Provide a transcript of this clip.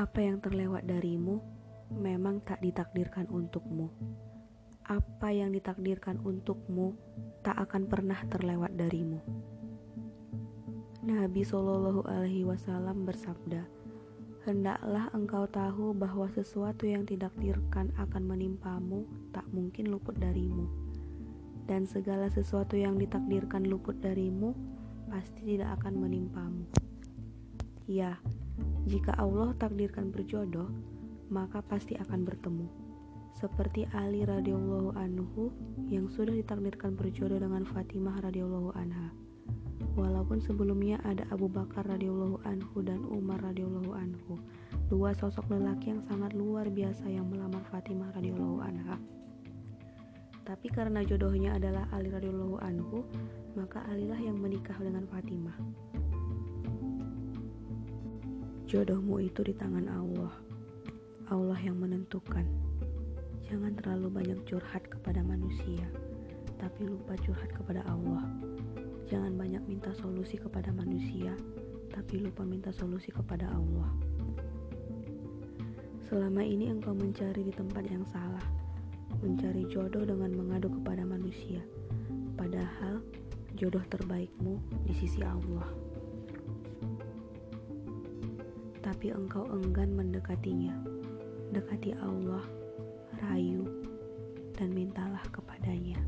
Apa yang terlewat darimu memang tak ditakdirkan untukmu. Apa yang ditakdirkan untukmu tak akan pernah terlewat darimu. Nabi Shallallahu Alaihi Wasallam bersabda, hendaklah engkau tahu bahwa sesuatu yang ditakdirkan akan menimpamu tak mungkin luput darimu, dan segala sesuatu yang ditakdirkan luput darimu pasti tidak akan menimpamu. Ya, jika Allah takdirkan berjodoh, maka pasti akan bertemu. Seperti Ali radhiyallahu anhu yang sudah ditakdirkan berjodoh dengan Fatimah radhiyallahu anha. Walaupun sebelumnya ada Abu Bakar radhiyallahu anhu dan Umar radhiyallahu anhu, dua sosok lelaki yang sangat luar biasa yang melamar Fatimah radhiyallahu anha. Tapi karena jodohnya adalah Ali radhiyallahu anhu, maka Alilah yang menikah dengan Fatimah. Jodohmu itu di tangan Allah. Allah yang menentukan. Jangan terlalu banyak curhat kepada manusia, tapi lupa curhat kepada Allah. Jangan banyak minta solusi kepada manusia, tapi lupa minta solusi kepada Allah. Selama ini engkau mencari di tempat yang salah, mencari jodoh dengan mengadu kepada manusia, padahal jodoh terbaikmu di sisi Allah tapi engkau enggan mendekatinya. Dekati Allah, rayu, dan mintalah kepadanya.